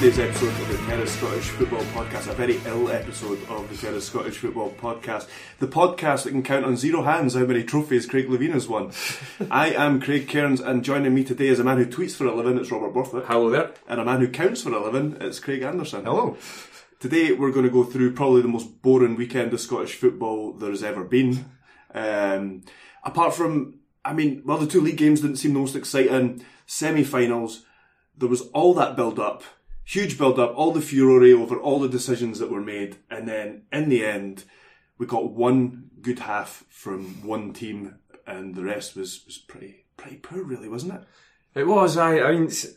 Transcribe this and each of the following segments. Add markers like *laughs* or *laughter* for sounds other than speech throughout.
Monday's episode of the Terrace Scottish Football Podcast, a very ill episode of the Terrace Scottish Football Podcast. The podcast that can count on zero hands how many trophies Craig Levein has won. *laughs* I am Craig Cairns and joining me today is a man who tweets for a living, it's Robert Borthwick. Hello there. And a man who counts for a living, it's Craig Anderson. Hello. Today we're going to go through probably the most boring weekend of Scottish football there has ever been. Um, apart from, I mean, well, the two league games didn't seem the most exciting. Semi-finals, there was all that build-up, huge build-up, all the furore over all the decisions that were made, and then in the end, we got one good half from one team, and the rest was, was pretty pretty poor, really, wasn't it? It was. I. I mean, it's it,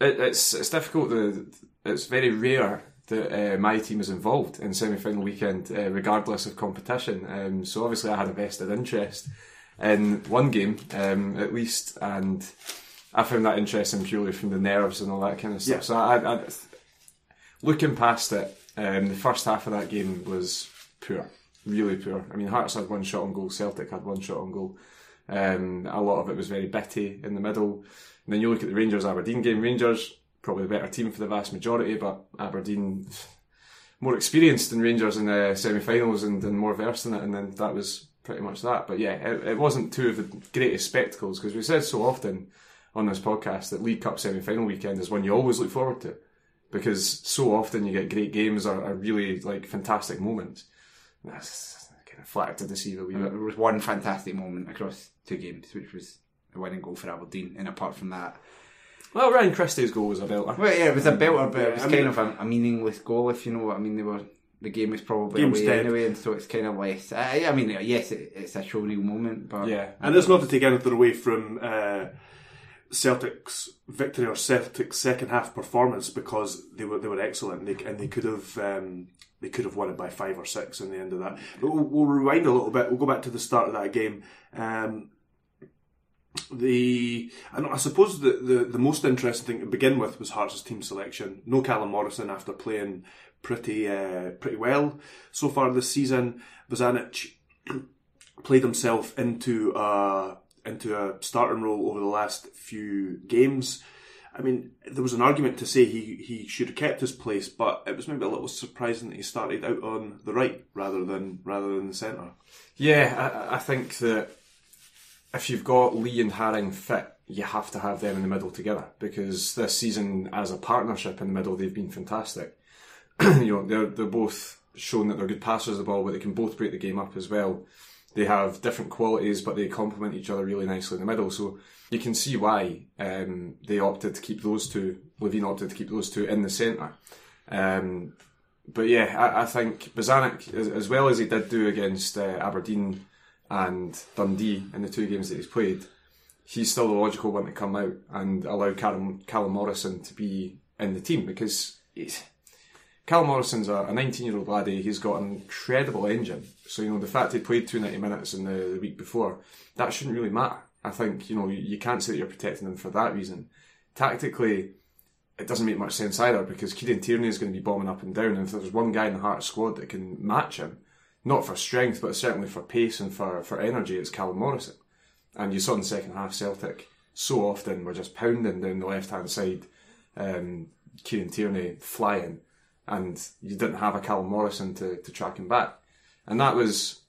it's, it's difficult. To, it's very rare that uh, my team is involved in semi-final weekend, uh, regardless of competition. Um, so obviously, I had a vested interest in one game, um, at least, and I found that interesting purely from the nerves and all that kind of stuff. Yeah. So I, I, looking past it, um, the first half of that game was poor, really poor. I mean, Hearts had one shot on goal, Celtic had one shot on goal. Um, a lot of it was very bitty in the middle. And then you look at the Rangers Aberdeen game. Rangers probably the better team for the vast majority, but Aberdeen *sighs* more experienced than Rangers in the semi-finals and, and more versed in it. And then that was pretty much that. But yeah, it, it wasn't two of the greatest spectacles because we said so often on this podcast that League Cup semi-final weekend is one you always look forward to because so often you get great games or, or really like fantastic moments. That's kind of flattered to deceive a wee bit. There was one fantastic moment across two games, which was a winning goal for Aberdeen. And apart from that, Well, Ryan Christie's goal was a belter. well, yeah, it was a belter, but it was I kind mean- of a, a meaningless goal, if you know what I mean. They were the game was probably Game's away dead. anyway, and so it's kind of less. I, I mean, yes, it, it's a showreel moment, but Yeah. And it's not to take anything away from uh, Celtic's victory or Celtic's second half performance because they were they were excellent and they, and they could have um, they could have won it by five or six in the end of that. But we'll, we'll rewind a little bit. We'll go back to the start of that game. Um, the and I suppose the, the, the most interesting thing to begin with was Hearts' team selection. No Callum Morrison after playing pretty uh, pretty well so far this season. Bozanic *clears throat* played himself into a into a starting role over the last few games. I mean, there was an argument to say he, he should have kept his place, but it was maybe a little surprising that he started out on the right rather than rather than the centre. Yeah, I, I think that if you've got Lee and Haring fit, you have to have them in the middle together because this season, as a partnership in the middle, they've been fantastic. *clears throat* you know, they're they're both shown that they're good passers of the ball, but they can both break the game up as well. They have different qualities, but they complement each other really nicely in the middle. So you can see why um, they opted to keep those two. Levein opted to keep those two in the centre. Um, but yeah, I, I think Bozanic, as, as well as he did do against uh, Aberdeen and Dundee in the two games that he's played, he's still the logical one to come out and allow Callum, Callum Morrison to be in the team because he's, Callum Morrison's a 19 year old laddie. He's got an incredible engine. So, you know, the fact he played 290 minutes in the, the week before, that shouldn't really matter. I think, you know, you, can't say that you're protecting him for that reason. Tactically, it doesn't make much sense either because Kieran Tierney is going to be bombing up and down. And if there's one guy in the Hearts squad that can match him, not for strength, but certainly for pace and for, for energy, it's Callum Morrison. And you saw in the second half, Celtic so often were just pounding down the left hand side, um, Kieran Tierney flying, and you didn't have a Callum Morrison to, to track him back. And that was,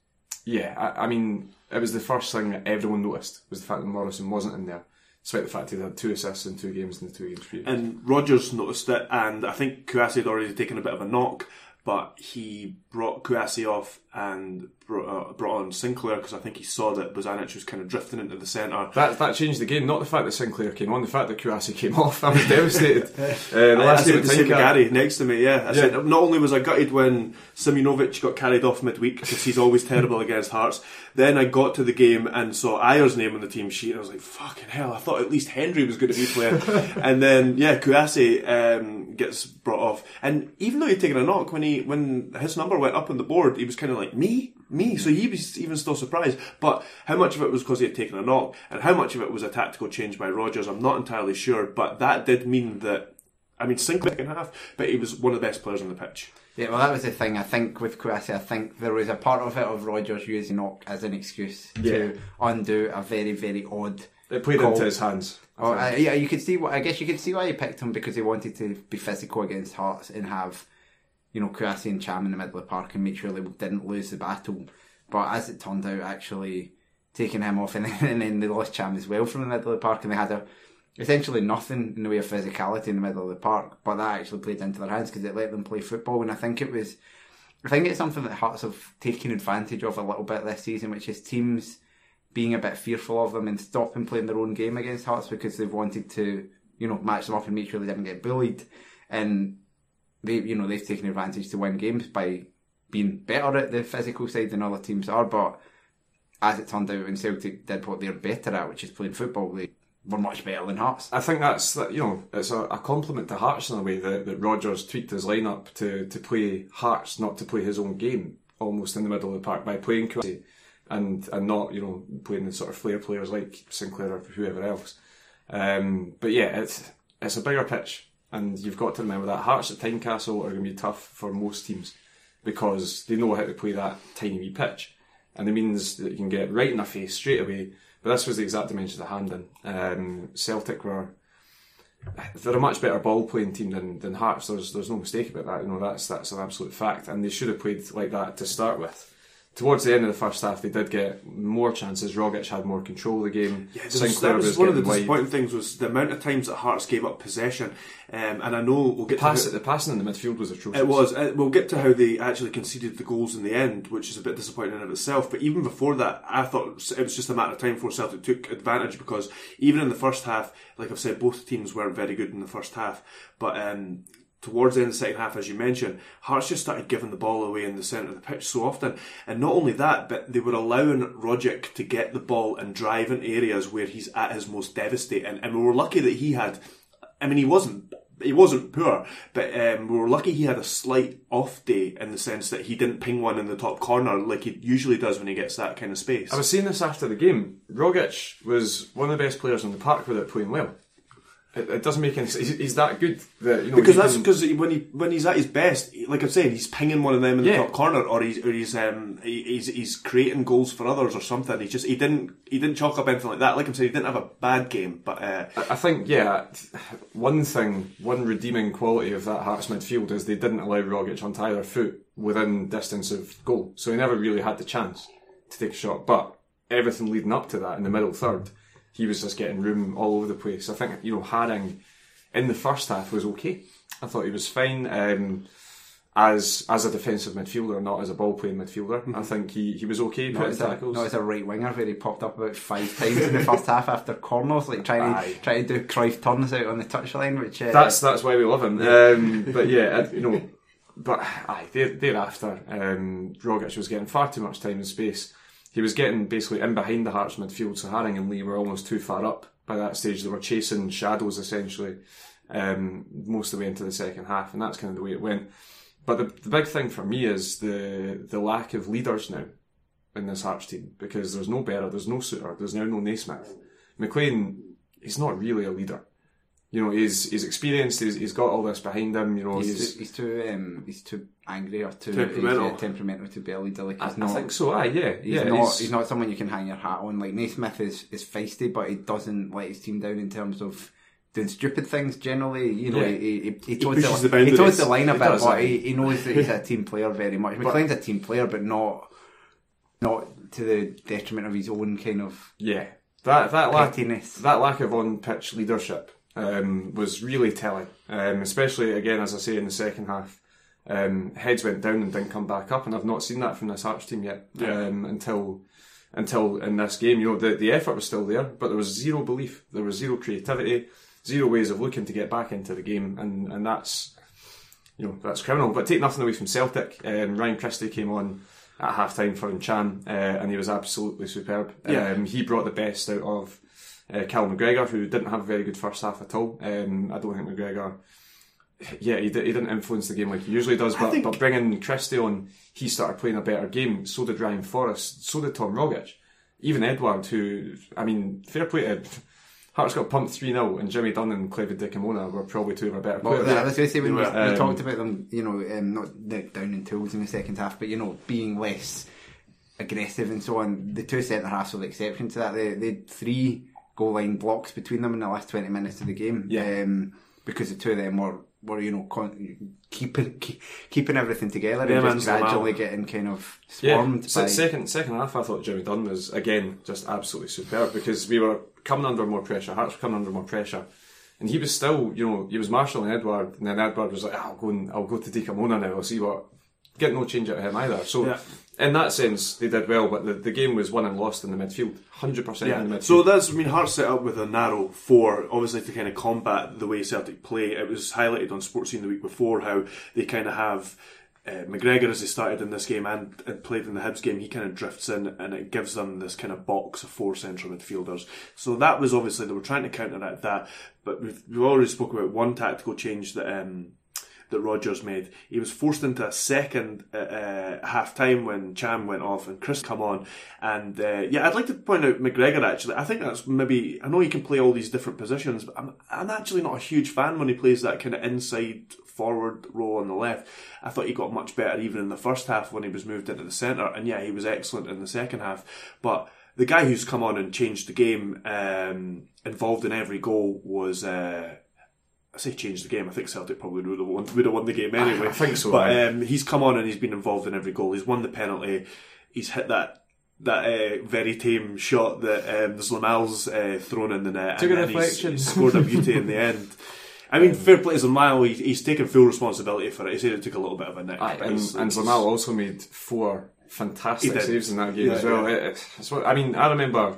yeah, I, I mean, it was the first thing that everyone noticed was the fact that Morrison wasn't in there despite the fact he had two assists in two games in the two games. And Rodgers noticed it, and I think Kouassi had already taken a bit of a knock, but he brought Kouassi off and brought, uh, brought on Sinclair because I think he saw that Bozanic was kind of drifting into the centre. That that changed the game. Not the fact that Sinclair came on, the fact that Kouassi came *laughs* off. I was devastated. *laughs* uh, the I, I last said the same to Gary next to me. Yeah, I Yeah. said not only was I gutted when Simunovic got carried off midweek because he's always terrible against Hearts. Then I got to the game and saw Ajer's name on the team sheet. and I was like, "Fucking hell!" I thought at least Hendry was going to be playing. *laughs* and then yeah, Kouassi um, gets brought off, and even though he'd taken a knock when he when his number went up on the board, he was kind of like me. Me, so he was even still surprised. But how much of it was because he had taken a knock, and how much of it was a tactical change by Rodgers, I'm not entirely sure. But that did mean that I mean, Sinclair second half, but he was one of the best players on the pitch. Yeah, well, that was the thing. I think with Kouassi, I think there was a part of it of Rodgers using knock as an excuse to undo a very, very odd. It played call. into his hands. I Oh, think. uh, yeah, you could see. what I guess you could see why he picked him because he wanted to be physical against Hearts and have, you know, Kouassi and Cham in the middle of the park and make sure they didn't lose the battle. But as it turned out, actually taking him off and then, *laughs* and then they lost Cham as well from the middle of the park and they had a essentially nothing in the way of physicality in the middle of the park. But that actually played into their hands because it let them play football. And I think it was, I think it's something that Hearts have taken advantage of a little bit this season, which is teams being a bit fearful of them and stopping playing their own game against Hearts because they've wanted to, you know, match them up and make sure they didn't get bullied. And they, you know, they've taken advantage to win games by being better at the physical side than other teams are. But as it turned out, when Celtic did what they're better at, which is playing football, they were much better than Hearts. I think that's that. You know, it's a, a compliment to Hearts in a way that, that Rodgers tweaked his lineup to to play Hearts, not to play his own game, almost in the middle of the park by playing Kouassi and and not you know playing the sort of flair players like Sinclair or whoever else. Um, but yeah, it's it's a bigger pitch, and you've got to remember that Hearts at Tynecastle are going to be tough for most teams because they know how to play that tiny wee pitch, and it means that you can get right in their face straight away. But this was the exact dimension of Hampden. Um, Celtic were they're a much better ball playing team than, than Hearts. There's there's no mistake about that. You know that's that's an absolute fact, and they should have played like that to start with. Towards the end of the first half, they did get more chances. Rogic had more control of the game. Yeah, there was- that was one of the disappointing things was the amount of times that Hearts gave up possession. Um, and I know we'll get Pass, to the passing in the midfield was atrocious. It was. Uh, we'll get to how they actually conceded the goals in the end, which is a bit disappointing in of itself. But even before that, I thought it was just a matter of time before Celtic took advantage because even in the first half, like I've said, both teams weren't very good in the first half. But um, towards the end of the second half, as you mentioned, Hearts just started giving the ball away in the centre of the pitch so often. And not only that, but they were allowing Rogic to get the ball and drive in areas where he's at his most devastating. And we were lucky that he had, I mean, he wasn't. He wasn't poor, but um, we were lucky he had a slight off day in the sense that he didn't ping one in the top corner like he usually does when he gets that kind of space. I was saying this after the game. Rogic was one of the best players on the park without playing well. It, it doesn't make any sense. He's, he's that good that you know because that's because when he when he's at his best, like I'm saying, he's pinging one of them in the top corner, or he's or he's um he- he's he's creating goals for others or something. He just he didn't he didn't chalk up anything like that. Like I'm saying, he didn't have a bad game, but uh, I I think, yeah, one thing, one redeeming quality of that Hearts midfield is they didn't allow Rogic onto either foot within distance of goal. So he never really had the chance to take a shot. But everything leading up to that in the middle third, he was just getting room all over the place. I think, you know, Haring in the first half was okay. I thought he was fine. Um, as as a defensive midfielder, not as a ball playing midfielder. I think he, he was okay Not as, a, not as a right winger where he popped up about five times in the first half after corners, like trying Aye. to trying to do Cruyff turns out on the touchline, which uh, That's that's why we love him. Um, but yeah, *laughs* you know, but aye, there, thereafter, um, Rogic was getting far too much time and space. He was getting basically in behind the Hearts midfield, so Haring and Lee were almost too far up by that stage. They were chasing shadows essentially um, most of the way into the second half, and that's kind of the way it went. But the, the big thing for me is the the lack of leaders now in this Hearts team because there's no Berra, there's no Souttar, there's now no Naismith. MacLean, he's not really a leader. You know, he's he's experienced. He's, he's got all this behind him. You know, he's, he's. too, he's too um, he's too angry or too Temperamental. He's, uh, temperamental to be a leader. Like I, he's I not. think so. Aye, yeah, He's yeah. not. he's- He's, not someone you can hang your hat on. Like Naismith is is feisty, but he doesn't let his team down in terms of doing stupid things. Generally, you know, Yeah. he, he, he, toes the, the he toes the line a bit, does, but he, he knows that he's a *laughs* team player very much. MacLean's a team player, but not not to the detriment of his own kind of Yeah, that that lack that lack of on pitch leadership um, was really telling. Um, especially again, as I say, in the second half, um, heads went down and didn't come back up, and I've not seen that from this Hearts team yet. Um, until until in this game, you know, the the effort was still there, but there was zero belief, there was zero creativity, zero ways of looking to get back into the game, and and that's you know that's criminal. But take nothing away from Celtic. Um, Ryan Christie came on at half time for Chan, uh, and he was absolutely superb. Yeah. Um, he brought the best out of uh, Cal McGregor, who didn't have a very good first half at all. Um, I don't think McGregor. Yeah, he, did, he didn't influence the game like he usually does, but, think- but bringing Christie on, he started playing a better game. So did Ryan Forrest. So did Tom Rogic. Even Edouard, who, I mean, fair play to Hearts got pumped 3 0, and Jimmy Dunne and Clevid Dikamona were probably two of our better Well. I was going to say when we, were, we um, talked about them, you know, um, not down in tools in the second half, but you know, being less aggressive and so on. The two centre halves were the exception to that. They, they had three goal line blocks between them in the last twenty minutes of the game. Yeah. Um, because the two of them were, were you know con- keeping keep, keeping everything together Them and just gradually getting kind of Yeah, swarmed se- by. second second half, I thought Jimmy Dunne was again just absolutely superb because we were coming under more pressure. Hearts were coming under more pressure, and he was still, you know, he was marshalling Edouard, and then Edouard was like, "Ah, "I'll go and I'll go to Dikamona now. I'll see what." Get no change out of him either. So, Yeah. In that sense, they did well. But the, the game was won and lost in the midfield, hundred percent in the midfield. So that's I mean Hearts set up with a narrow four, obviously to kind of combat the way Celtic play. It was highlighted on Sportscene the week before how they kind of have uh, McGregor as they started in this game and, and played in the Hibs game. He kind of drifts in and it gives them this kind of box of four central midfielders. So that was obviously they were trying to counteract that. But we've, we've already spoke about one tactical change that. Um, that Rodgers made. He was forced into a second uh, uh, half time when Cham went off and Chris come on. And uh, yeah, I'd like to point out McGregor actually. I think that's maybe, I know he can play all these different positions, but I'm, I'm actually not a huge fan when he plays that kind of inside forward role on the left. I thought he got much better even in the first half when he was moved into the centre. And yeah, he was excellent in the second half. But the guy who's come on and changed the game, um, involved in every goal was. Uh, I say change the game. I think Celtic probably would have won, would have won the game anyway. I think so, But aye. um, he's come on and he's been involved in every goal. He's won the penalty. He's hit that that uh, very tame shot that um, Zlamal's uh, thrown in the net. Took and a then he's- he's scored a beauty in the end. I mean, fair play to Zlamal. He's, he's taken full responsibility for it. He said it took a little bit of a nick. Aye, and, it's- and Zamal also made four fantastic saves in that game Yeah, as well. yeah. It- it- what- I mean, I remember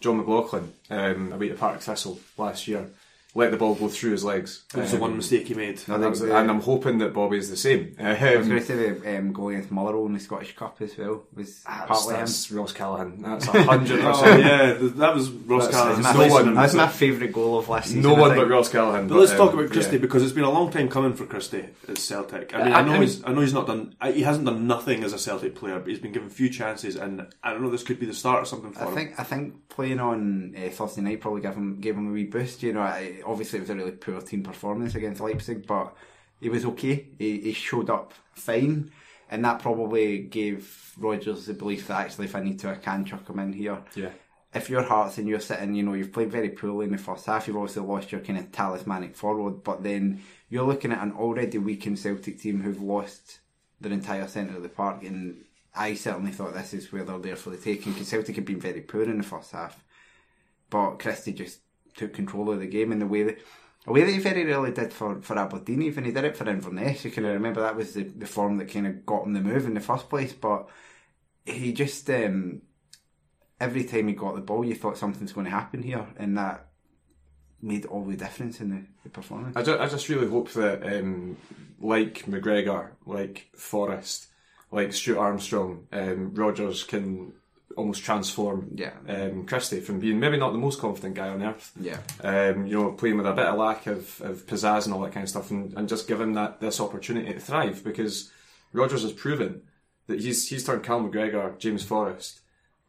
Jon McLaughlin um, away to Partick Thistle last year let the ball go through his legs. That was the Um, one mistake he made. and, that was- and I'm hoping that Bobby's the same. I was going Um, to say the um, goal against Motherwell in the Scottish Cup as well was that's, partly him. Ross Callachan. That's *laughs* a hundred Oh percent. yeah, that was Ross That's- Callachan's that's place no one- That's my favourite goal of last season. No one but Ross Callachan. But let's um, talk about Christie yeah. because it's been a long time coming for Christie at Celtic. I mean, I- I know I mean- he's, I know he's not done, he hasn't done nothing as a Celtic player, but he's been given few chances, and I don't know, this could be the start of something for I him. think I think playing on uh, Thursday night probably gave him gave him a wee boost. You know, I, obviously it was a really poor team performance against Leipzig, but he was okay. He, he showed up fine, and that probably gave Rodgers the belief that actually if I need to, I can chuck him in here. Yeah. If your hearts and you're sitting, you know, you've played very poorly in the first half. You've obviously lost your kind of talismanic forward, but then you're looking at an already weakened Celtic team who've lost their entire centre of the park, and I certainly thought this is where they're there for the taking because Celtic had been very poor in the first half, but Christie just took control of the game in the way that a way that he very rarely did for, for Aberdeen. Even he did it for Inverness. You can remember that was the, the form that kind of got him the move in the first place. But he just um, every time he got the ball, you thought something's going to happen here, and that made all the difference in the, the performance. I just, I just really hope that, um, like McGregor, like Forrest, like Stuart Armstrong, um, Rodgers can almost transform Yeah. um, Christie from being maybe not the most confident guy on earth. Yeah. Um, you know, playing with a bit of lack of, of pizzazz and all that kind of stuff, and, and just give him that this opportunity to thrive because Rodgers has proven that he's he's turned Cal McGregor, James Forrest,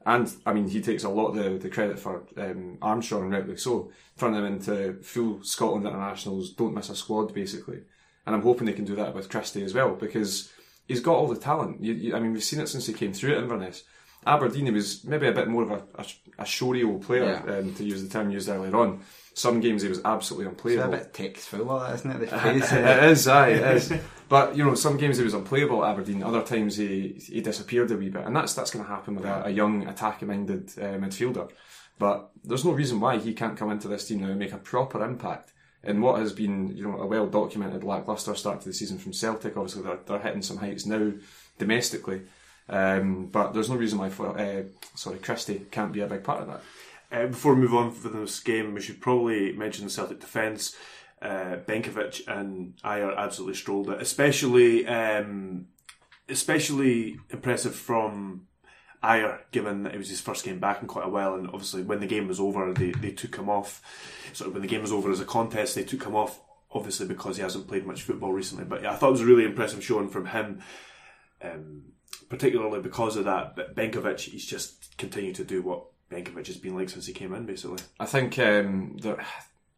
and I mean he takes a lot of the, the credit for um, Armstrong, and rightly so, turning them into full Scotland internationals, don't miss a squad basically, and I'm hoping they can do that with Christie as well because he's got all the talent. You, you, I mean, we've seen it since he came through at Inverness. Aberdeen, he was maybe a bit more of a, a, a showy old player, Yeah. um, to use the term used earlier on. Some games he was absolutely unplayable. It's a bit text full of that, isn't it? The *laughs* *laughs* it is, aye, it is. *laughs* But you know, some games he was unplayable at Aberdeen. Other times he he disappeared a wee bit, and that's that's going to happen with a, a young, attacking-minded uh, midfielder. But there's no reason why he can't come into this team now and make a proper impact in what has been, you know, a well-documented lacklustre start to the season from Celtic. Obviously, they're they're hitting some heights now domestically, um, but there's no reason why uh, sorry Christie can't be a big part of that. Uh, before we move on for this game, we should probably mention the Celtic defence. Uh, Benkovic and Ajer absolutely strolled it, especially um, especially impressive from Ajer, given that it was his first game back in quite a while, and obviously when the game was over, they, they took him off. So when the game was over as a contest, they took him off, obviously because he hasn't played much football recently. But yeah, I thought it was a really impressive showing from him, um, particularly because of that. But Benkovic, he's just continued to do what Benkovic has been like since he came in, basically. I think um, their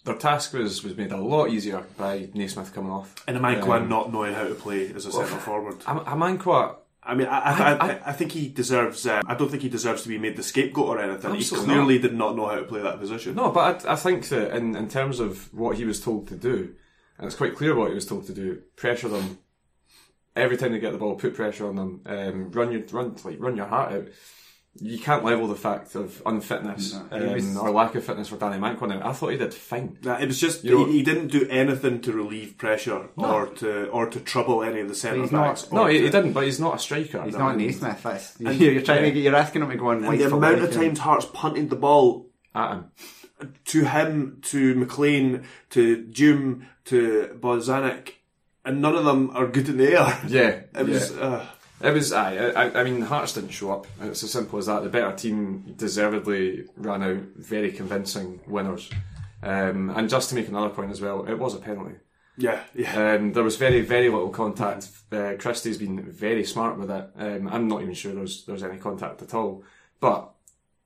their task was, was made a lot easier by Naismith coming off. And Amankwaa Um, not knowing how to play as a centre forward. Am- Amankwaa, I mean, I, I, I, I- think he deserves. Um, I don't think he deserves to be made the scapegoat or anything. He clearly did not know how to play that position. no, but I, I think that in, in terms of what he was told to do, and it's quite clear what he was told to do: pressure them every time they get the ball, put pressure on them, um, run your run like run your heart out. You can't level the fact of unfitness No, um, was- or lack of fitness for Danny Mankwa now. I thought he did fine. Nah, it was just You know- he, he didn't do anything to relieve pressure or to or to trouble any of the centre he's not- backs. No, or he, to- he didn't, but he's not a striker. He's I not mean, Naismith. That's, *laughs* you're trying to get, you're asking him to go on And like the for amount of times Hearts punted the ball At him. to him, to MacLean, to Djoum, to Bozanic, and none of them are good in the air. Yeah, It was. yeah. Uh, It was, aye, I, I mean, the Hearts didn't show up. It's as simple as that. The better team deservedly ran out very convincing winners. Um, and just to make another point as well, it was a penalty. yeah, yeah. Um, there was very, very little contact. Uh, Christie's been very smart with it. Um, I'm not even sure there's there's any contact at all. But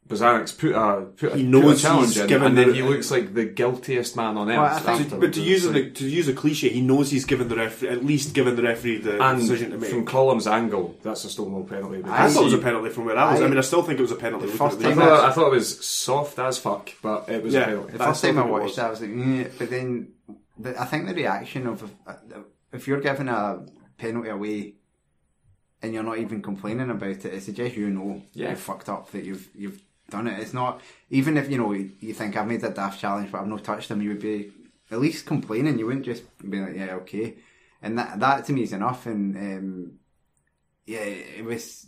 Bozanic's put a put a, He put knows a challenge he's in, given and then the- he looks like the guiltiest man on earth. Well, think- but to use It's a, like- to use a cliche, he knows he's given the referee at least given the referee the and decision to make. from Column's angle, that's a Stonewall penalty. I because thought it was a penalty from where I was. I, I- mean, I still think it was a penalty. The first at I thought, I thought it was soft as fuck, but it was Yeah. a penalty. The I first still time I watched was. that, I was like, "Mm," but then the, I think the reaction of uh, if you're given a penalty away and you're not even complaining about it, it suggests you know Yeah. you fucked up that you've you've done it. It's not even if you know you think I've made a daft challenge, but I've not touched them. You would be at least complaining. You wouldn't just be like, yeah, okay. And that that to me is enough. And um, yeah, it was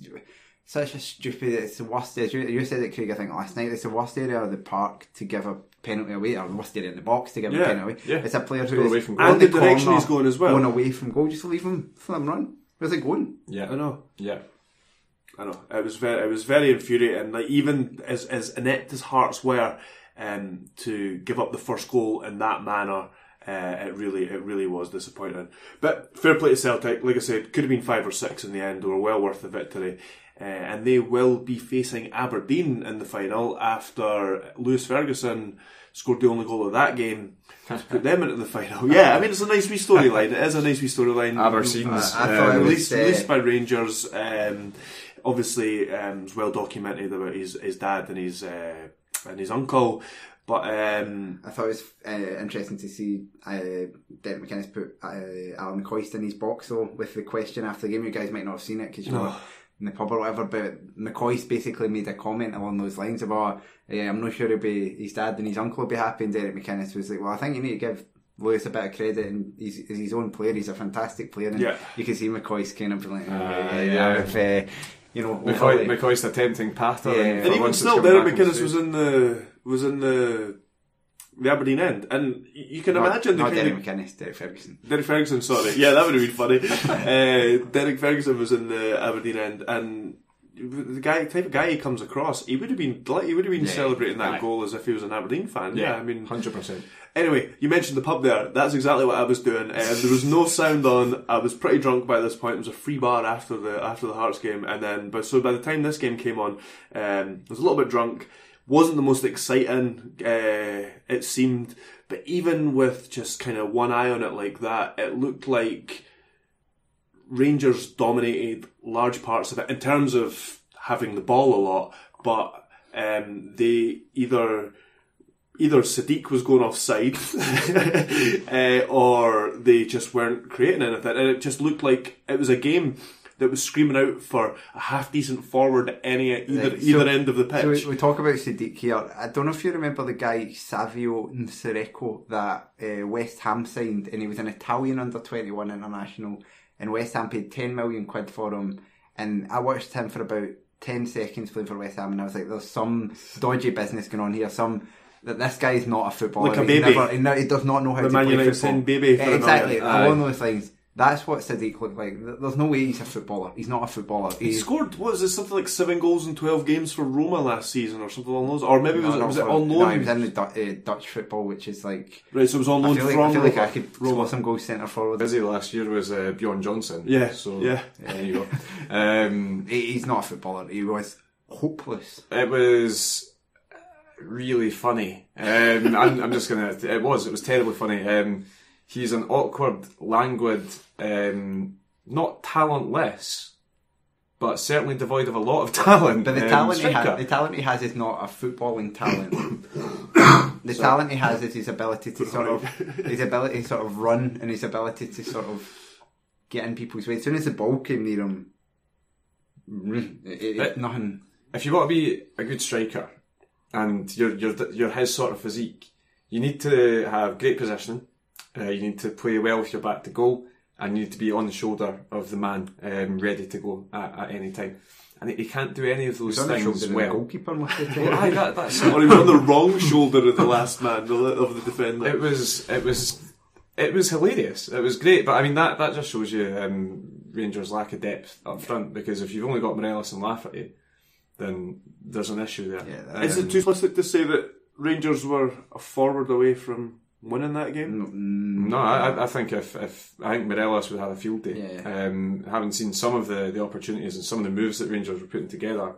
such a stupid. It's the worst. As you, said it, Craig. I think last night. It's the worst area of the park to give a penalty away, or the worst area in the box to give Yeah, a penalty away. yeah. It's a player Go who away from goal. And the corner, direction he's going as well. Going away from goal, just leave him, let him run. Where's it going? Yeah, I know. yeah. I know. It was very, it was very infuriating. Like even as as inept as Hearts were, um, to give up the first goal in that manner, uh, it really, it really was disappointing. But fair play to Celtic. Like I said, could have been five or six in the end. They were well worth the victory. Uh, and they will be facing Aberdeen in the final after Lewis Ferguson scored the only goal of that game to put them into the final. Yeah, I mean it's a nice wee storyline. It is a nice wee storyline. Aberdeen's, I- I thought released, uh, released by Rangers. Um, obviously, um, it's well documented about his, his dad and his uh, and his uncle. But um, I thought it was uh, interesting to see uh, Derek McInnes put uh, Alan McCoist in his box though with the question after the game. You guys might not have seen it because you were in the pub or whatever. But McCoist basically made a comment along those lines about, uh, "I'm not sure he'll be his dad and his uncle will be happy." And Derek McInnes was like, "Well, I think you need to give Lewis a bit of credit, and he's, he's his own player. He's a fantastic player, and Yeah. you can see McCoy's kind of like, oh, yeah, yeah. yeah, if, uh, you know, McCoy, overly- McCoy's attempting pattern. Yeah. And even once still, coming Derek McInnes was in the was in the the Aberdeen end, and you can not, imagine the not kind Derek of McInnes, Derek Ferguson. Derek Ferguson. Sorry, yeah, that would have been funny. *laughs* uh, Derek Ferguson was in the Aberdeen end, and the guy type of guy he comes across, he would have been like he would have been celebrating that goal as if he was an Aberdeen fan. Yeah, I mean, hundred percent. Anyway, you mentioned the pub there. That's exactly what I was doing. Uh, there was no sound on. I was pretty drunk by this point. It was a free bar after the after the Hearts game, and then but so by the time this game came on, um, I was a little bit drunk. wasn't the most exciting. Uh, it seemed, but even with just kind of one eye on it like that, it looked like Rangers dominated large parts of it in terms of having the ball a lot, but um, they either either Sadiq was going offside *laughs* uh, or they just weren't creating anything, and it just looked like it was a game that was screaming out for a half decent forward at any either Right, so- either end of the pitch. we, we talk about Sadiq here. I don't know if you remember the guy Savio Nsereko that uh, West Ham signed, and he was an Italian under twenty one international, and West Ham paid ten million quid for him. And I watched him for about ten seconds playing for West Ham, and I was like, "There's some dodgy business going on here. Some that this guy is not a footballer. Like a He baby. never- he, he does not know how The to Man play United football. baby for Yeah, exactly along those lines. That's what Sadiq looked like. There's no way he's a footballer. He's not a footballer. he scored what was it something like seven goals in twelve games for Roma last season or something along those, or maybe was, No, it, not was it for- on No, loan? he was in the Du- uh, Dutch football, which is like. right, so it was on I loan feel, like, from I feel like I Roma. could score some goals centre forward. Busy last year was uh, Bjorn Johnsen. Yeah, So yeah. there you go. *laughs* Um, He- He's not a footballer. He was hopeless. it was really funny. Um, I'm, I'm just gonna. It was. It was terribly funny. Um, he's an awkward, languid, um, not talentless, but certainly devoid of a lot of *laughs* talent. But the um, talent he has, the talent he has is not a footballing talent. *coughs* the talent he has is his ability to sort of his ability to sort of run and his ability to sort of get in people's way. As soon as the ball came near him, it, it, But- nothing. if you want to be a good striker and you're you're you're his sort of physique, you need to have great positioning. Uh, you need to play well with your back to goal, and you need to be on the shoulder of the man, um, ready to go at, at any time. And he can't do any of those He's things the well. goalkeeper most of the Well, time. aye, that, that's or he was on the wrong shoulder of the last man of the defender. it was it was it was hilarious. It was great, but I mean that that just shows you um, Rangers lack of depth up front because if you've only got Morelos and Lafferty, then there's an issue there. Yeah, Um, Is it too simplistic to say that Rangers were a forward away from winning that game? No, I, I think if, if I think Morelos would have a field day. Yeah. Um, having seen some of the, the opportunities and some of the moves that Rangers were putting together,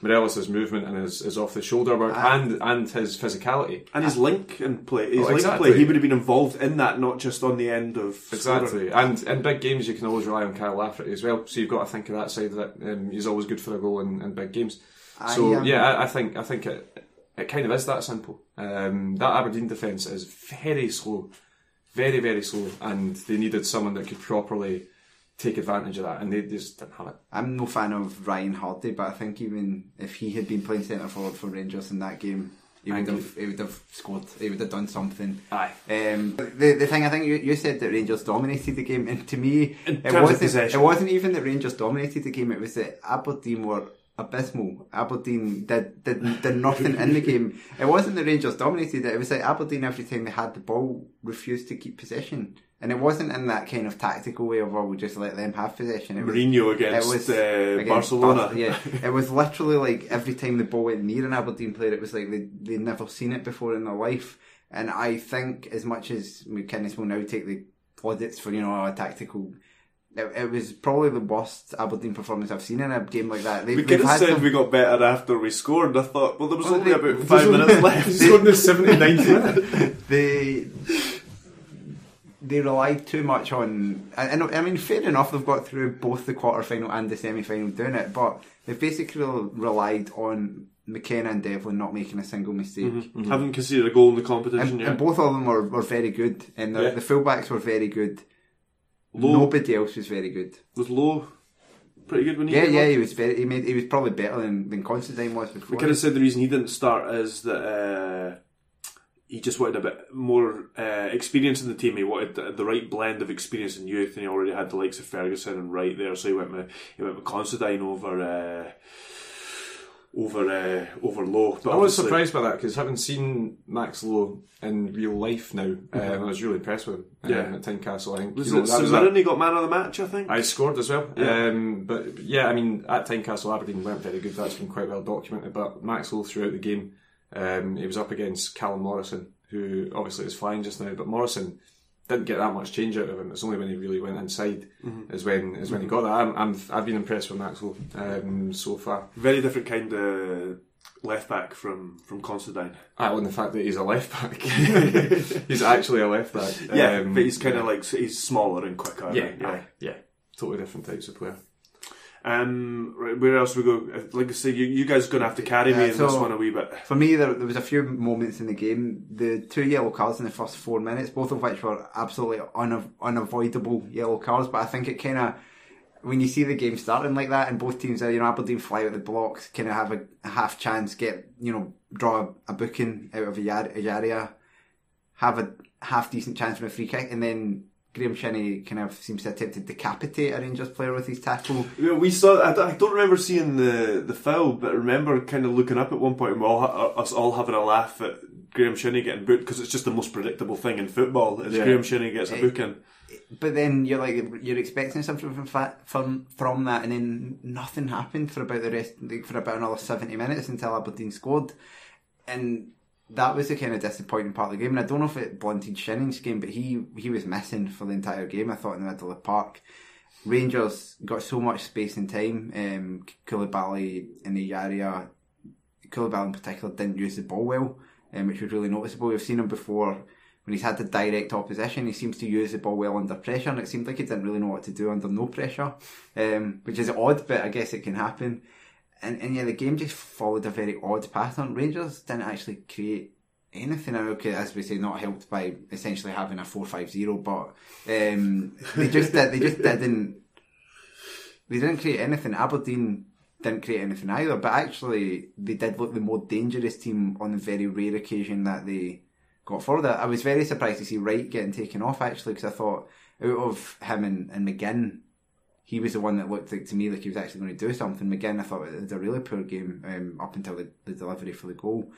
Morelos' movement and his, his off the shoulder work and and his physicality. And his link and play, his Oh, link exactly. play, he would have been involved in that, not just on the end of Exactly, scoring. and in big games you can always rely on Kyle Lafferty as well. So you've got to think of that side of it. Um, he's always good for a goal in, in big games. So I, um, yeah, I, I think I think it it kind of is that simple. Um, that Aberdeen defence is very slow, very very slow, and they needed someone that could properly take advantage of that, and they just didn't have it. I'm no fan of Ryan Hardie, but I think even if he had been playing centre forward for Rangers in that game, he would have he would have scored. He would have done something. Aye. Um, the the thing I think you, you said that Rangers dominated the game, and to me, it terms of wasn't. possession. It wasn't even that Rangers dominated the game. It was that Aberdeen were abysmal. Aberdeen did did, did nothing in the game. It wasn't the Rangers dominated it. It was like Aberdeen every time they had the ball refused to keep possession. And it wasn't in that kind of tactical way of, oh, we'll just let them have possession. It was, Mourinho against, uh, against Barcelona. Bar- *laughs* yeah, it was literally like every time the ball went near an Aberdeen player, it was like they they'd never seen it before in their life. And I think as much as McInnes will now take the plaudits for you know a tactical, it, it was probably the worst Aberdeen performance I've seen in a game like that. They, We could have said some- we got better after we scored. I thought, well, there was Well, only they- about five minutes *laughs* left. He scored in the 70, 90 minute. *laughs* they they relied too much on. And, and I mean, fair enough, they've got through both the quarter final and the semi final doing it, but they've basically relied on McKenna and Devlin not making a single mistake. Mm-hmm. Mm-hmm. Haven't conceded a goal in the competition And, yet. and both of them were, were very good, and the, Yeah. the fullbacks were very good. Low Nobody else was very good. was low, pretty good when he Yeah, yeah, on. he was very. He made. He was probably better than, than Considine was before. We could have said the reason he didn't start is that uh, he just wanted a bit more uh, experience in the team. He wanted the, the right blend of experience and youth, and he already had the likes of Ferguson and Wright there, so he went with he went with Considine over. Uh, over uh, over Lowe, but I was surprised by that because having seen Max Lowe in real life now, um, I was really impressed with him um, Mm-hmm. Yeah. at Tynecastle. I think Was you know, it that was that- he got man of the match? I think. I scored as well. Yeah. Um, but yeah, I mean, at Tynecastle, Aberdeen weren't very good. That's been quite well documented. But Max Lowe throughout the game, um, he was up against Callum Morrison, who obviously is flying just now. But Morrison didn't get that much change out of him. It's only when he really went inside Mm-hmm. is when is when he got that. I'm, I'm I've been impressed with Max Lowe um, so far. Very different kind of left back from from Considine. Ah, and the fact that he's a left back, *laughs* *laughs* he's actually a left back. Yeah, Um, but he's kind of yeah. like he's smaller and quicker. yeah, right? yeah. yeah, totally different types of player. Um, right, where else we go? Like I say, you, you guys are going to have to carry me Uh, in so- this one a wee bit. For me, there, there was a few moments in the game. The two yellow cards in the first four minutes, both of which were absolutely unav- unavoidable yellow cards. But I think it kind of, when you see the game starting like that, and both teams are, you know, Aberdeen fly out the blocks, kind of have a, a half chance, get, you know, draw a, a booking out of a, yard, a area, have a half decent chance for a free kick, and then Graeme Shinnie kind of seems to attempt to decapitate a Rangers player with his tackle. Know, we saw. I don't, I don't remember seeing the the foul, but I remember kind of looking up at one point and all uh, us all having a laugh at Graeme Shinnie getting booked because it's just the most predictable thing in football. Is Yeah. Graeme Shinnie gets a booking. But then you're like you're expecting something from from from that, and then nothing happened for about the rest like, for about another seventy minutes until Aberdeen scored, and that was the kind of disappointing part of the game. And I don't know if it blunted Shinnie's game, but he he was missing for the entire game. I thought in the middle of the park. Rangers got so much space and time. Um, Coulibaly in the area, Coulibaly in particular didn't use the ball well, um, which was really noticeable. We've seen him before when he's had the direct opposition. He seems to use the ball well under pressure, and it seemed like he didn't really know what to do under no pressure, um, which is odd, but I guess it can happen. And, and yeah, the game just followed a very odd pattern. Rangers didn't actually create anything. Okay, as we say, not helped by essentially having a four-five-zero, but um, they just did, they just didn't they didn't create anything. Aberdeen didn't create anything either, but actually they did look the more dangerous team on the very rare occasion that they got further. I was very surprised to see Wright getting taken off actually because I thought out of him and, and McGinn, he was the one that looked like to me like he was actually going to do something. McGinn, I thought it was a really poor game um, up until the, the delivery for the goal.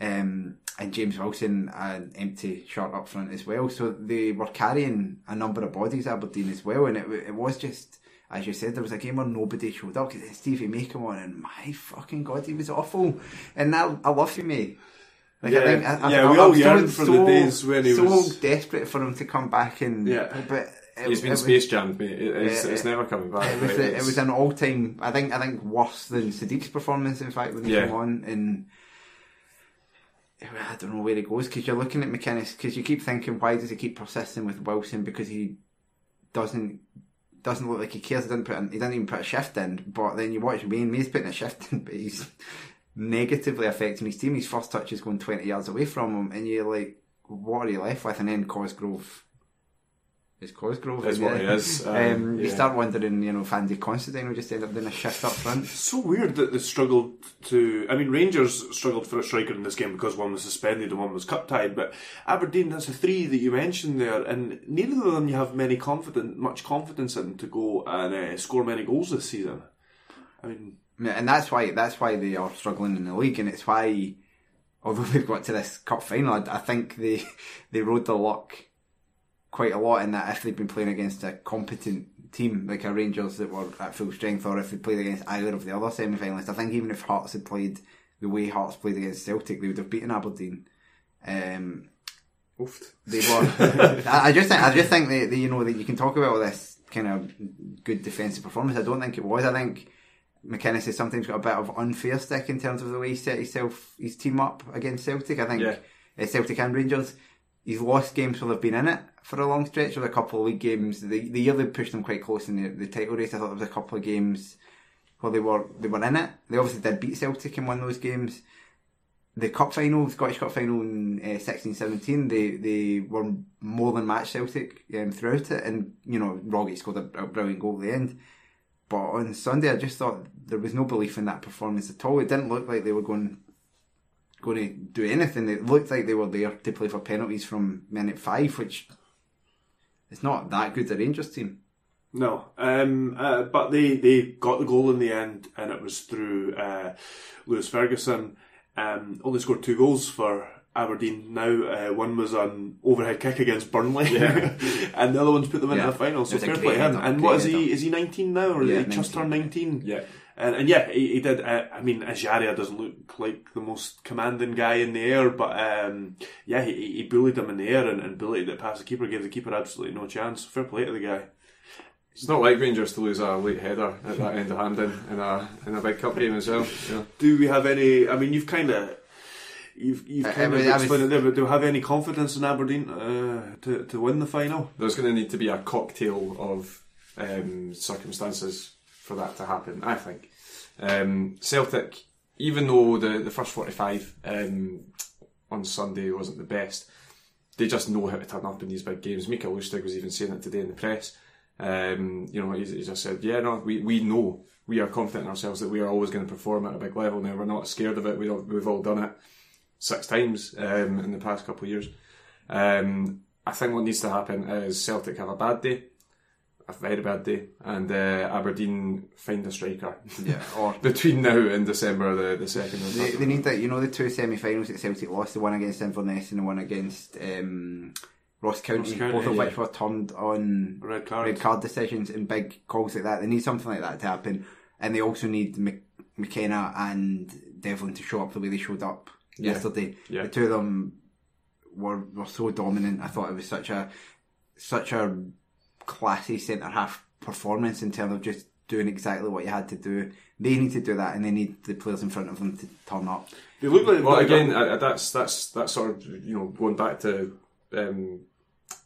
Um, and James Wilson, an empty shot up front as well. So they were carrying a number of bodies Aberdeen as well, and it, it was just as you said, there was a game where nobody showed up because Stevie May came on, and my fucking god, he was awful. And I, I love you, May. Like, Yeah, I think, I, I, yeah, we I'm all so- yearned for the days when he so was- desperate for him to come back and Yeah. but it, He's been it space jammed, mate. It's, Yeah, it's never coming back. it was the, it was an all time. I think I think worse than Sadiq's performance. In fact, when he Yeah. came on, and *sighs* I don't know where he goes because you're looking at McInnes because you keep thinking why does he keep persisting with Wilson because he doesn't doesn't look like he cares. He didn't put in, he didn't even put a shift in. But then you watch Wayne May's putting a shift *laughs* in, but he's negatively affecting his team. His first touch is going twenty yards away from him, and you're like, what are you left with? And then Cosgrove. Is Cosgrove Is what he is, um, Um, You start wondering, you know, if Andy Considine will just end up doing a shift up front. It's so weird that they struggled to. I mean, Rangers struggled for a striker in this game because one was suspended and one was cut tied. But Aberdeen, that's the three that you mentioned there, and neither of them you have many confident, much confidence in to go and uh, score many goals this season. I mean, and that's why that's why they are struggling in the league, and it's why, although *laughs* they've got to this cup final, I, I think they they rode the luck quite a lot in that if they'd been playing against a competent team like a Rangers that were at full strength, or if they played against either of the other semi-finalists, I think even if Hearts had played the way Hearts played against Celtic, they would have beaten Aberdeen. Um, Oofed. they were. *laughs* I just think I just think that, that you know that you can talk about all this kind of good defensive performance. I don't think it was. I think McInnes has sometimes got a bit of unfair stick in terms of the way he set himself his team up against Celtic. I think Yeah. uh, Celtic and Rangers. He's lost games where they've been in it for a long stretch. Were a couple of league games. The, the year they pushed them quite close in the, the title race, I thought there was a couple of games where they were they were in it. They obviously did beat Celtic and won those games the cup final, Scottish Cup final in uh, sixteen seventeen, they they were more than match Celtic um, throughout it, and you know Rogic scored a, a brilliant goal at the end. But on Sunday, I just thought there was no belief in that performance at all. It didn't look like they were going going to do anything. It looked like they were there to play for penalties from minute five, which it's not that good a Rangers team. No, um, uh, but they, they got the goal in the end, and it was through uh, Lewis Ferguson. Um, only scored two goals for Aberdeen now. Uh, one was an overhead kick against Burnley, *laughs* and the other one's put them into Yeah. the final. So It was a fair play him. And great what is header. he? Is he nineteen now, or Yeah, is he just turned nineteen? Yeah. And, and yeah, he, he did. Uh, I mean, Ajaria doesn't look like the most commanding guy in the air, but um, yeah, he, he bullied him in the air and, and bullied it past the keeper, gave the keeper absolutely no chance. Fair play to the guy. It's not like Rangers to lose a late header at that end of Hampden in a in a big cup game as well. you know. Do we have any? I mean, you've kind of. You've, you've kind I of was- I was- explained it there, but do we have any confidence in Aberdeen uh, to, to win the final? There's going to need to be a cocktail of um, circumstances for that to happen. I think um, Celtic, even though the the first 45 um, on Sunday wasn't the best, they just know how to turn up in these big games. Mikael Lustig was even saying it today in the press. Um, you know, he, he just said, "Yeah, no, we, we know we are confident in ourselves that we are always going to perform at a big level. Now we're not scared of it. We we've all done it six times um, in the past couple of years. Um, I think what needs to happen is Celtic have a bad day, a very bad day, and uh, Aberdeen find a striker. *laughs* Yeah, *laughs* or between now and December the the second. They, they need that. You know the two semi-finals that Celtic lost, the one against Inverness and the one against um, Ross County, Ross County, both of yeah. which were turned on Red card. red card decisions and big calls like that. They need something like that to happen, and they also need Mc- McKenna and Devlin to show up the way they showed up Yeah. yesterday. Yeah. The two of them were were so dominant. I thought it was such a such a classy centre half performance in terms of just doing exactly what you had to do. They need to do that, and they need the players in front of them to turn up. They look like Well, they've got- again, uh, that's that's that's sort of you know going back to um,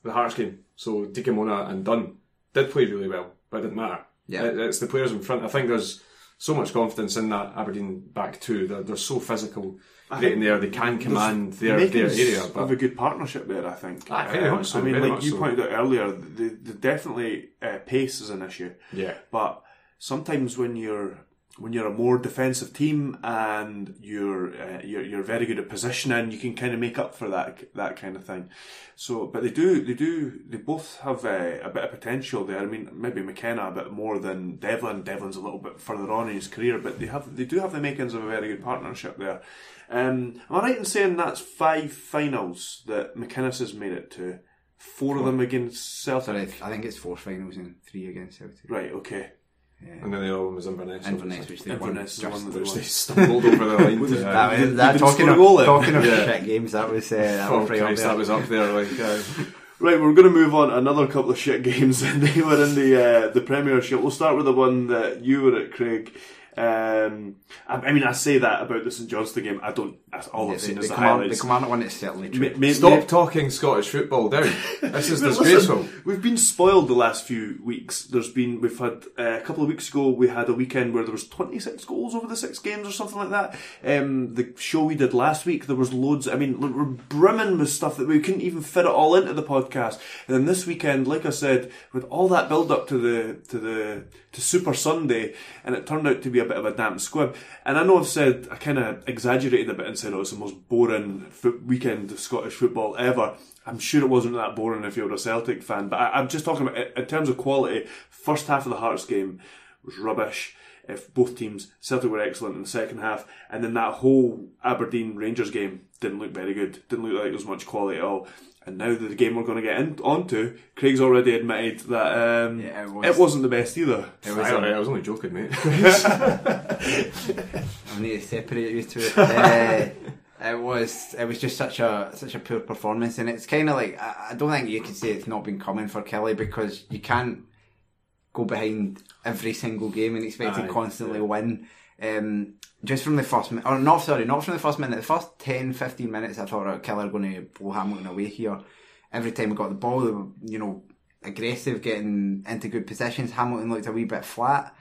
the Hearts game. So Dikamona and Dunne did play really well, but it didn't matter. Yeah. It- it's the players in front. I think there's so much confidence in that Aberdeen back two. They're, they're so physical getting there. They can command their their area. of But a good partnership there. I think. Very Um, much so, I mean, like you so. pointed out earlier, the, the definitely uh, pace is an issue. yeah, But sometimes when you're when you're a more defensive team and you're uh, you're, you're very good at positioning, you can kind of make up for that that kind of thing. So, but they do they do they both have uh, a bit of potential there. I mean, maybe McKenna a bit more than Devlin. Devlin's a little bit further on in his career, but they have they do have the makings of a very good partnership there. Um, am I right in saying that's five finals that McInnes has made it to? Four of them against Celtic. Sorry, I think it's four finals and three against Celtic. Right. Okay. And then the other one was Inverness. Inverness, which they won. Inverness is the one which they they stumbled over the line. *laughs* to, uh, That, was, that talking of, goal talking of Yeah. shit games, that was uh, that oh was right up Christ, there. that was up there. Like, uh, *laughs* Right, we're going to move on. Another couple of shit games, *laughs* and they were in the uh, the Premiership. We'll start with the one that you were at, Craig. Um, I, I mean, I say that about the St Johnstone game. I don't. That's all Yeah, I've seen the, is the, the, command, the commander one is certainly true. Ma- ma- stop ma- talking Scottish football down. This is *laughs* disgraceful. listen, we've been spoiled the last few weeks. There's been we've had uh, a couple of weeks ago we had a weekend where there was 26 goals over the six games or something like that. Um, the show we did last week there was loads. I mean, we're brimming with stuff that we couldn't even fit it all into the podcast. And then this weekend, like I said, with all that build up to the to the to Super Sunday, and it turned out to be a bit of a damp squib. And I know I've said I kind of exaggerated a bit and said oh was the most boring fo- weekend of Scottish football ever. I'm sure it wasn't that boring if you were a Celtic fan, but I, I'm just talking about in terms of quality. First half of the Hearts game was rubbish. If both teams, Celtic were excellent in the second half, and then that whole Aberdeen Rangers game didn't look very good. Didn't look like there was much quality at all. And now that the game we're going to get in, onto, Craig's already admitted that um, Yeah, it it, was- was, not the best either. It was, Aye, um, I was only joking, mate. *laughs* *laughs* I need to separate you two. *laughs* Uh, it was it was just such a such a poor performance, and it's kind of like I, I don't think you can say it's not been coming for Killie because you can't go behind every single game and expect Aye, to constantly win. Um, just from the first minute, or not sorry, not from the first minute, the first 10, 15 minutes, I thought oh, Killie going to blow Hamilton away here. Every time we got the ball, they were, you know, aggressive, getting into good positions. Hamilton looked a wee bit flat.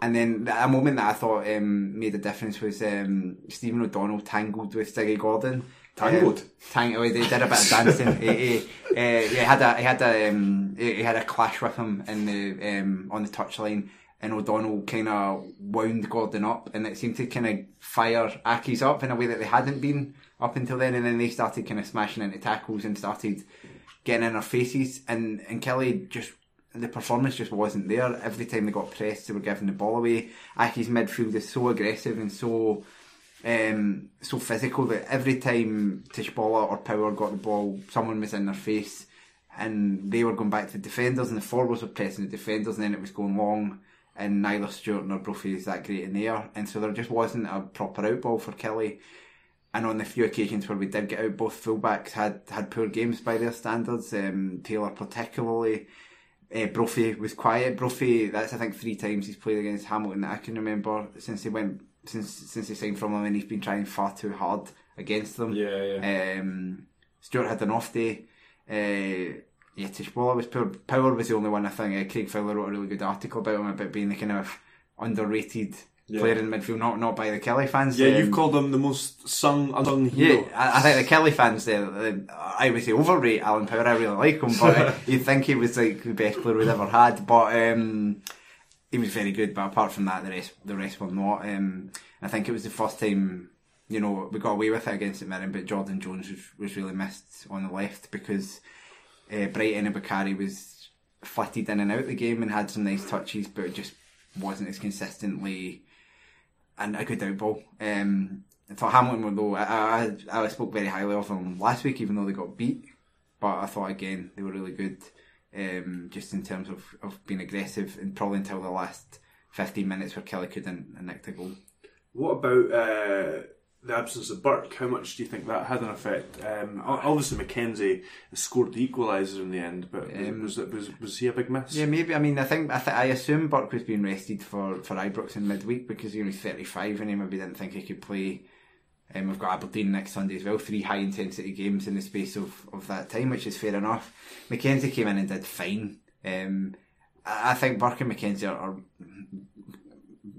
And then a moment that I thought um, made a difference was um, Stephen O'Donnell tangled with Ziggy Gordon. Tangled? Uh, tang- oh, he did a bit of dancing. he, he, uh, he had a he had a um, he, he had a clash with him in the um, on the touchline, and O'Donnell kind of wound Gordon up, and it seemed to kind of fire Accies up in a way that they hadn't been up until then, and then they started kind of smashing into tackles and started getting in their faces, and and Killie just the performance just wasn't there. Every time they got pressed, they were giving the ball away. Accies midfield is so aggressive and so um, so physical that every time Tshibola or Power got the ball, someone was in their face and they were going back to the defenders and the forwards were pressing the defenders and then it was going long and neither Stewart nor Brophy is that great in the air and so there just wasn't a proper outball for Killie and on the few occasions where we did get out both fullbacks had, had poor games by their standards um, Taylor particularly uh, Brophy was quiet Brophy that's I think three times he's played against Hamilton that I can remember since he went since since he signed from them and he's been trying far too hard against them Yeah, yeah. um, Stewart had an off day. Uh, yeah, Tshibola was poor. Power was the only one I think. Uh, Craig Fowler wrote a really good article about him about being the kind of underrated Yeah. player in midfield, not not by the Killie fans. Yeah, Um, you've called him the most sung unsung Yeah, hero. I, I think the Killie fans there, uh, I would say overrate Alan Power. I really like him, but uh, *laughs* you'd think he was like the best player we'd ever had. But um, he was very good. But apart from that, the rest the rest were not. Um, I think it was the first time you know we got away with it against St Mirren, but Jordan Jones was, was really missed on the left because uh, Brighton and Bakari was flitted in and out the game and had some nice touches, but it just wasn't as consistently and a good outball. Um, for Hamilton, though, I, I, I spoke very highly of them last week, even though they got beat. But I thought again they were really good, um, just in terms of, of being aggressive, and probably until the last fifteen minutes where Killie couldn't nick a goal. What about uh, the absence of Burke? How much do you think that had an effect? Um, obviously, McKenzie scored the equaliser in the end, but Um, was, it, was was he a big miss? Yeah, maybe. I mean, I think I, th- I assume Burke was being rested for for Ibrox in midweek because he was thirty five and he maybe didn't think he could play. Um, we've got Aberdeen next Sunday as well. Three high intensity games in the space of, of that time, which is fair enough. McKenzie came in and did fine. Um, I, I think Burke and McKenzie are, are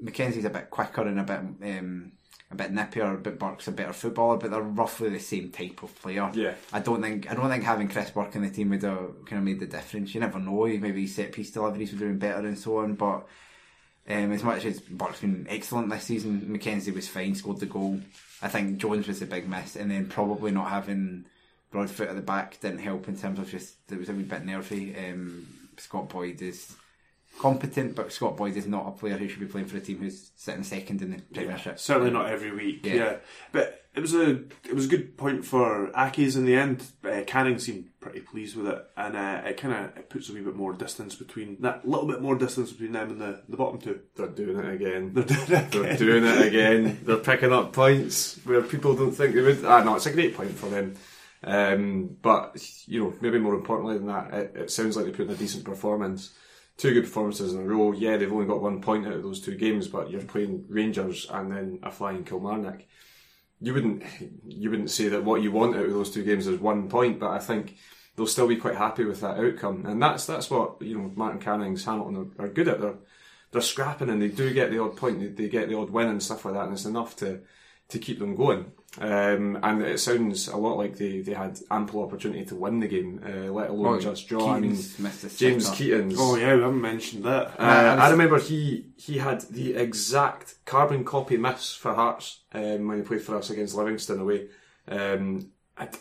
McKenzie's a bit quicker and a bit um, a bit nippier, but Burke's a better footballer. But they're roughly the same type of player. Yeah. I don't think I don't think having Chris Burke in the team would have kind of made the difference. You never know. Maybe set piece deliveries were doing better and so on. But um, as much as Burke's been excellent this season, McKenzie was fine, scored the goal. I think Jones was the big miss, and then probably not having Broadfoot at the back didn't help in terms of just it was a wee bit nervy. Um, Scott Boyd is competent, but Scott Boyd is not a player who should be playing for a team who's sitting second in the Premiership. Certainly not every week. Yeah. Yeah. but it was a it was a good point for Accies in the end. Uh, Canning seemed pretty pleased with it, and uh, it kind of it puts a wee bit more distance between that little bit more distance between them and the, the bottom two. They're doing it again. They're doing it They're again. doing it *laughs* again. They're picking up points where people don't think they would. Ah, no, it's a great point for them. Um, but you know, maybe more importantly than that, it, it sounds like they put in a decent performance. Two good performances in a row. Yeah, they've only got one point out of those two games, but you're playing Rangers and then a flying Kilmarnock. You wouldn't, you wouldn't say that what you want out of those two games is one point, but I think they'll still be quite happy with that outcome, and that's that's what you know. Martin Canning's Hamilton are, are good at. They're they're scrapping and they do get the odd point, they, they get the odd win and stuff like that, and it's enough to to keep them going. Um, and it sounds a lot like they, they had ample opportunity to win the game, uh, let alone Oh, just draw. I mean, Keatings missed a James sitter. Keatings. Oh yeah, we haven't mentioned that. Uh, I remember he he had the exact carbon copy miss for Hearts um, when he played for us against Livingston away. Um, it,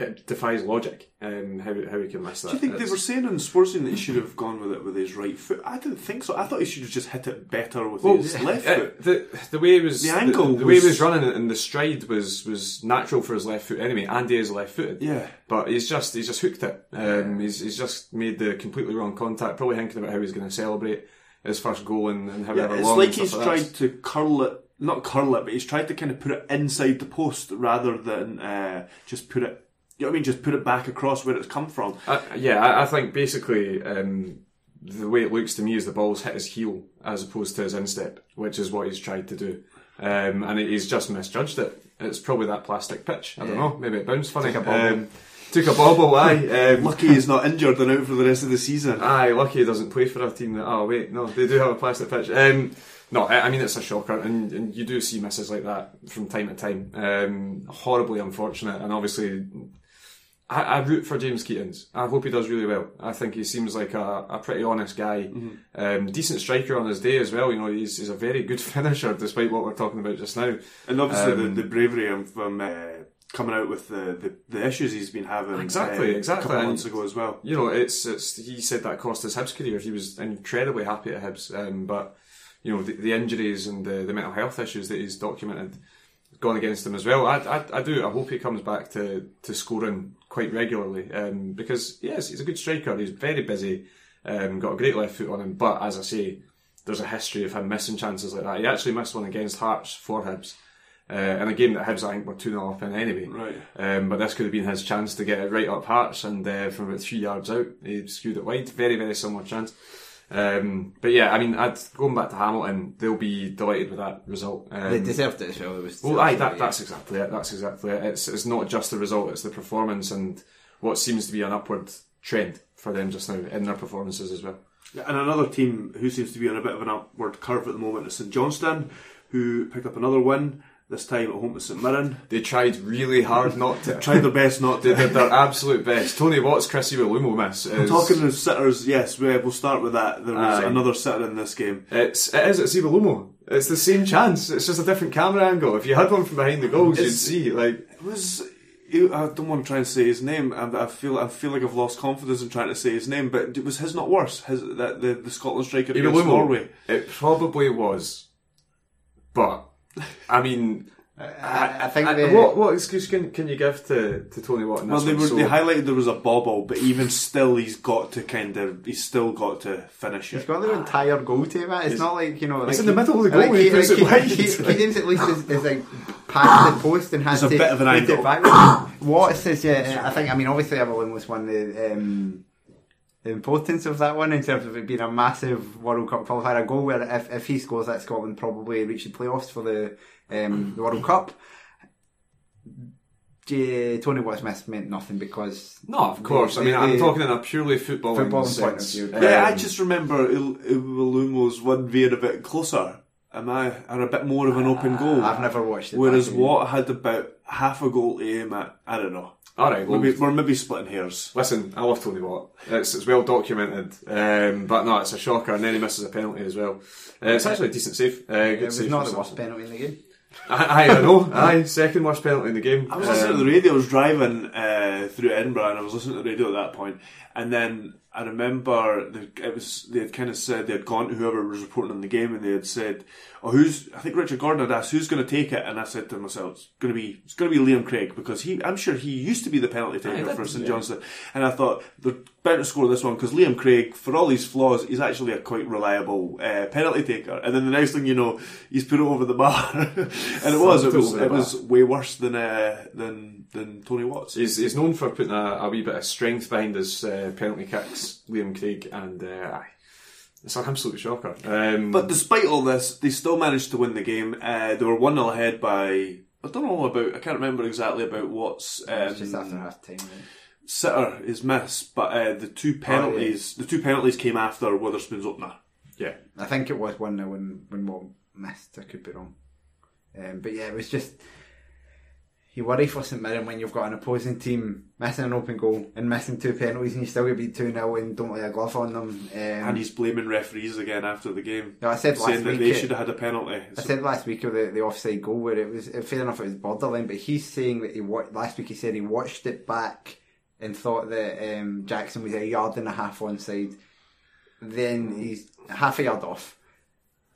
it defies logic um, how how he can miss that. Do you think they were saying on Sportscene that he should have gone with it with his right foot? I didn't think so. I thought he should have just hit it better with Well, his left uh, foot. the the way he was The ankle the, way he was- was running and the stride was was natural for his left foot anyway. Andy is left footed, Yeah. but he's just he's just hooked it. Um, he's he's just made the completely wrong contact. Probably thinking about how he's going to celebrate his first goal and, and however Yeah, it's long. like he's like tried to curl it, not curl it, but he's tried to kind of put it inside the post rather than uh, just put it. You know what I mean? Just put it back across where it's come from. Uh, yeah, I, I think basically um, the way it looks to me is the ball's hit his heel as opposed to his instep, which is what he's tried to do. Um, and he's just misjudged it. It's probably that plastic pitch. I don't know. Maybe it bounced funny. Took a bobble. Um, took a bobble. Aye. *laughs* Um, Lucky he's not injured and out for the rest of the season. Aye, lucky he doesn't play for a team that. Oh wait, no, they do have a plastic pitch. Um, no, I, I mean it's a shocker, and, and you do see misses like that from time to time. Um, horribly unfortunate, and obviously, I, I root for James Keatings. I hope he does really well. I think he seems like a, a pretty honest guy. Mm-hmm. Um, decent striker on his day as well. You know, he's, he's a very good *laughs* finisher, despite what we're talking about just now. And obviously Um, the, the bravery of um, uh, coming out with the, the, the issues he's been having Exactly, uh, exactly. a couple of months ago as well. you know, it's it's he said that cost his Hibs career. He was incredibly happy at Hibs, um, but you know the, the injuries and the, the mental health issues that he's documented gone against him as well. I, I, I do. I hope he comes back to, to scoring quite regularly um, because yes, he's a good striker. He's very busy, um, got a great left foot on him. But as I say, there's a history of him missing chances like that. He actually missed one against Hearts for Hibs. Uh, in a game that Hibs I think were 2 0 up in anyway. Right. Um, but this could have been his chance to get it right up Hearts and uh, from about three yards out, he skewed it wide. Very, very similar chance. Um, but yeah, I mean, I'd, going back to Hamilton, they'll be delighted with that result. Um, They deserved it as well. It was well, aye, that, that's exactly it. That's exactly it. It's, it's not just the result, it's the performance and what seems to be an upward trend for them just now in their performances as well. And another team who seems to be on a bit of an upward curve at the moment is St Johnstone, who picked up another win, this time at home to St Mirren. They tried really hard not to. *laughs* Tried their best not They to. did their absolute best. Tony Watts, Chris Iwelumo miss. Is, Talking of sitters, yes, we, we'll start with that. There was Aye. another sitter in this game. It's it is it's Iwelumo. It's the same chance. It's just a different camera angle. If you had one from behind the goals, you'd It's- see like It was. I don't want to try and say his name. I I feel I feel like I've lost confidence in trying to say his name. But it was his not worse? His that the, the Scotland striker against. Norway. It probably was, but I mean, uh, I, I think I- they, what what excuse can can you give to, to Tony Watt? Well, they were So- they highlighted there was a bobble, but even still, he's got to kind of he's still got to finish it. He's got the ah. entire goal to team. It's, not like you know. Like in the middle of the goal Like, when he Keith- puts *laughs* it Keith- wide. Keith- Keith at least is, is like past the post and has There's a to bit of an put it angle. back. Watts is yeah. I think. I mean, obviously, Evelyn was one of the. Um, the importance of that one in terms of it being a massive World Cup qualifier, a goal where if, if he scores that Scotland probably reach the playoffs for the um, the World Cup. Tony Watts missed meant nothing because no, of course. I they- mean, I'm talking in a purely footballing, Footballing point of sense. view. Yeah, I Um, just remember Il- Iwelumo's one being a bit closer. Am I and a bit more of an open goal? I've never watched it. Whereas. Watt had about half a goal to aim at. I don't know. All right. Well, Maybe, we're maybe splitting hairs. Listen, I love Tony Watt. It's, it's well documented, um, but no, it's a shocker, and then he misses a penalty as well. Uh, it's actually a decent save. Uh, good It was save not from the worst penalty in the game. Aye, aye, I know. *laughs* Aye, second worst penalty in the game. I was listening Um, to the radio. I was driving uh, through Edinburgh, and I was listening to the radio at that point. And then I remember the, it was they had kind of said they had gone to whoever was reporting on the game, and they had said, "Oh, who's?" I think Richard Gordon had asked, "Who's going to take it?" And I said to myself, "It's going to be it's going to be Liam Craig because he I'm sure he used to be the penalty *laughs* taker for St. Johnstone." And I thought they're bound to score this one because Liam Craig, for all his flaws, he's actually a quite reliable uh, penalty taker. And then the next thing you know, he's put it over the bar, *laughs* and it was it was it was way worse than uh, than than Tony Watts. He's, he's known for putting a, a wee bit of strength behind his uh, penalty kicks, Liam Craig, and uh, it's an absolute shocker. Um, But despite all this, they still managed to win the game. Uh, they were 1 0 ahead by. I don't know about. I can't remember exactly about what's um, It's just after half time. right? sitter is missed, but uh, the two penalties. The two penalties came after Wotherspoon's opener. yeah, I think it was one 0 when when Watt missed. I could be wrong, um, but yeah, it was just you worry for St Mirren when you've got an opposing team missing an open goal and missing two penalties, and you still get beat two 0 and don't lay a glove on them. Um, And he's blaming referees again after the game. No, I said last saying that week they it- should have had a penalty. I said last week of the, the offside goal where it was fair enough it was borderline, but he's saying that he wa- last week he said he watched it back and thought that um, Jackson was a yard and a half onside. Then he's half a yard off.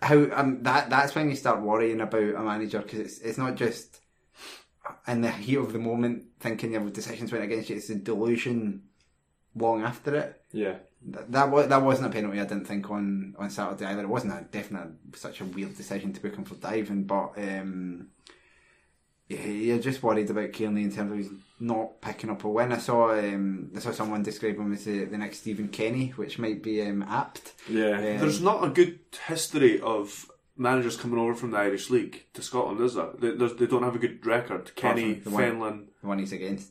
How um, that that's when you start worrying about a manager because it's it's not just in the heat of the moment thinking your decisions went against you. It's the delusion long after it. yeah. That that, was, that wasn't a penalty. I didn't think on, on Saturday either. It wasn't a definite such a weird decision to book him for diving, but um, yeah, you're just worried about Kearney in terms of he's not picking up a win. I saw um, I saw someone describe him as the, the next Stephen Kenny, which might be um, apt. Yeah. Um, There's not a good history of managers coming over from the Irish League to Scotland, is there? They, they don't have a good record. Kenny, the one- Fenlon, the one he's against.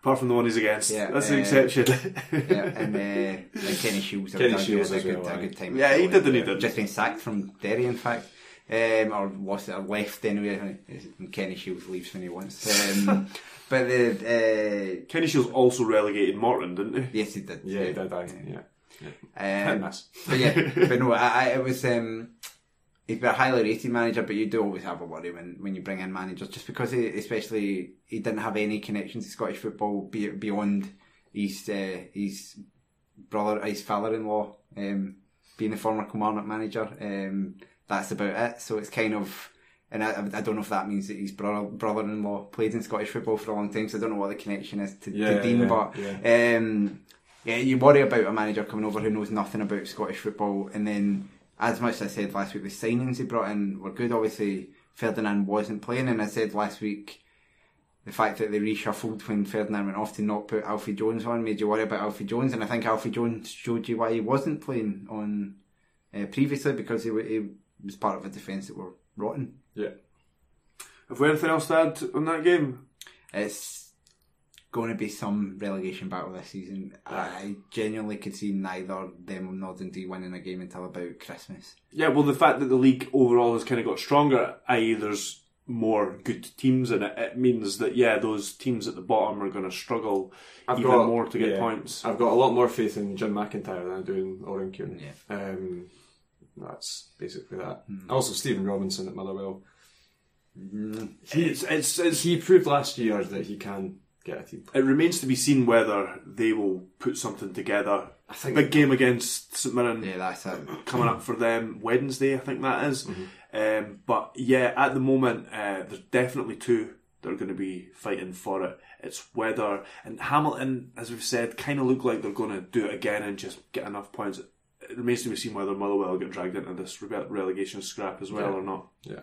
apart from the one he's against. Yeah, That's uh, the exception. Yeah, and uh, *laughs* like Kenny Shiels. Kenny Shiels had a good, well, a good time. Yeah, he did and he didn't. Just been sacked from Derry, in fact. Um, or was it or left anyway? Kenny Shiels leaves when he wants. Um, *laughs* But the uh, Kenny Shiels also relegated Morton, didn't he? yes, he did. Yeah, he did. I, yeah. Um, but yeah, but no, *laughs* I, I, it was. Um, he's been a highly rated manager, but you do always have a worry when, when you bring in managers, just because he, especially he didn't have any connections to Scottish football be, beyond his uh, his brother, his father-in-law, um, being the former Kilmarnock manager. Um, that's about it. So it's kind of. And I, I don't know if that means that his brother, brother-in-law played in Scottish football for a long time, so I don't know what the connection is to, Yeah, to Dean, yeah, but yeah. um, yeah, you worry about a manager coming over who knows nothing about Scottish football, and then, as much as I said last week, the signings he brought in were good. Obviously, Ferdinand wasn't playing, and I said last week the fact that they reshuffled when Ferdinand went off to not put Alfie Jones on made you worry about Alfie Jones, and I think Alfie Jones showed you why he wasn't playing on uh, previously because he, he was part of a defence that were rotten. Yeah. Have we anything else to add on that game? It's going to be some relegation battle this season. I genuinely could see neither them or Northern D winning a game until about Christmas. Yeah, well, the fact that the league overall has kind of got stronger, i.e., there's more good teams in it, it means that, yeah, those teams at the bottom are going to struggle I've even more to get yeah, points. I've got a lot more faith in Jim McIntyre than I do in Oran Kearney. Yeah. Um, that's basically that. Hmm. Also, Stephen Robinson at Motherwell. He, It's, it's, it's, he proved last year that he can get a team. it remains to be seen whether they will put something together. I think Big game against St Mirren Yeah, that's it. coming up for them Wednesday, I think that is. Mm-hmm. Um, but yeah, at the moment, uh, there's definitely two that are going to be fighting for it. It's whether and Hamilton, as we've said, kind of look like they're going to do it again and just get enough points. It remains to be seen whether Motherwell get dragged into this rele- relegation scrap as well Yeah. or not. Yeah.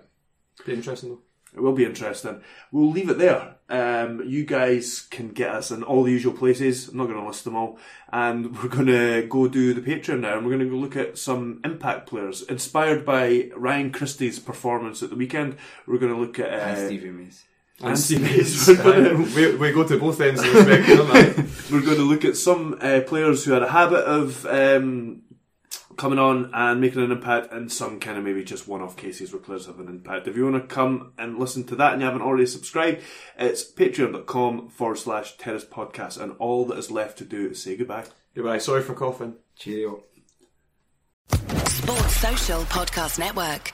Be interesting though. It will be interesting. We'll leave it there. Um, you guys can get us in all the usual places. I'm not going to list them all. And *laughs* we're going to go do the Patreon now and we're going to go look at some impact players. Inspired by Ryan Christie's performance at the weekend, we're going to look at. Uh, And Stevie Mays. and Steve Hayes. We're we, we go to both ends of the spectrum. *laughs* aye. we're going to look at some uh, players who had a habit of um, coming on and making an impact, and some kind of maybe just one-off cases where players have an impact. If you want to come and listen to that and you haven't already subscribed, it's patreon.com forward slash terrace podcast, and all that is left to do is say goodbye. Goodbye. Sorry for coughing. Cheerio. Sports Social Podcast Network.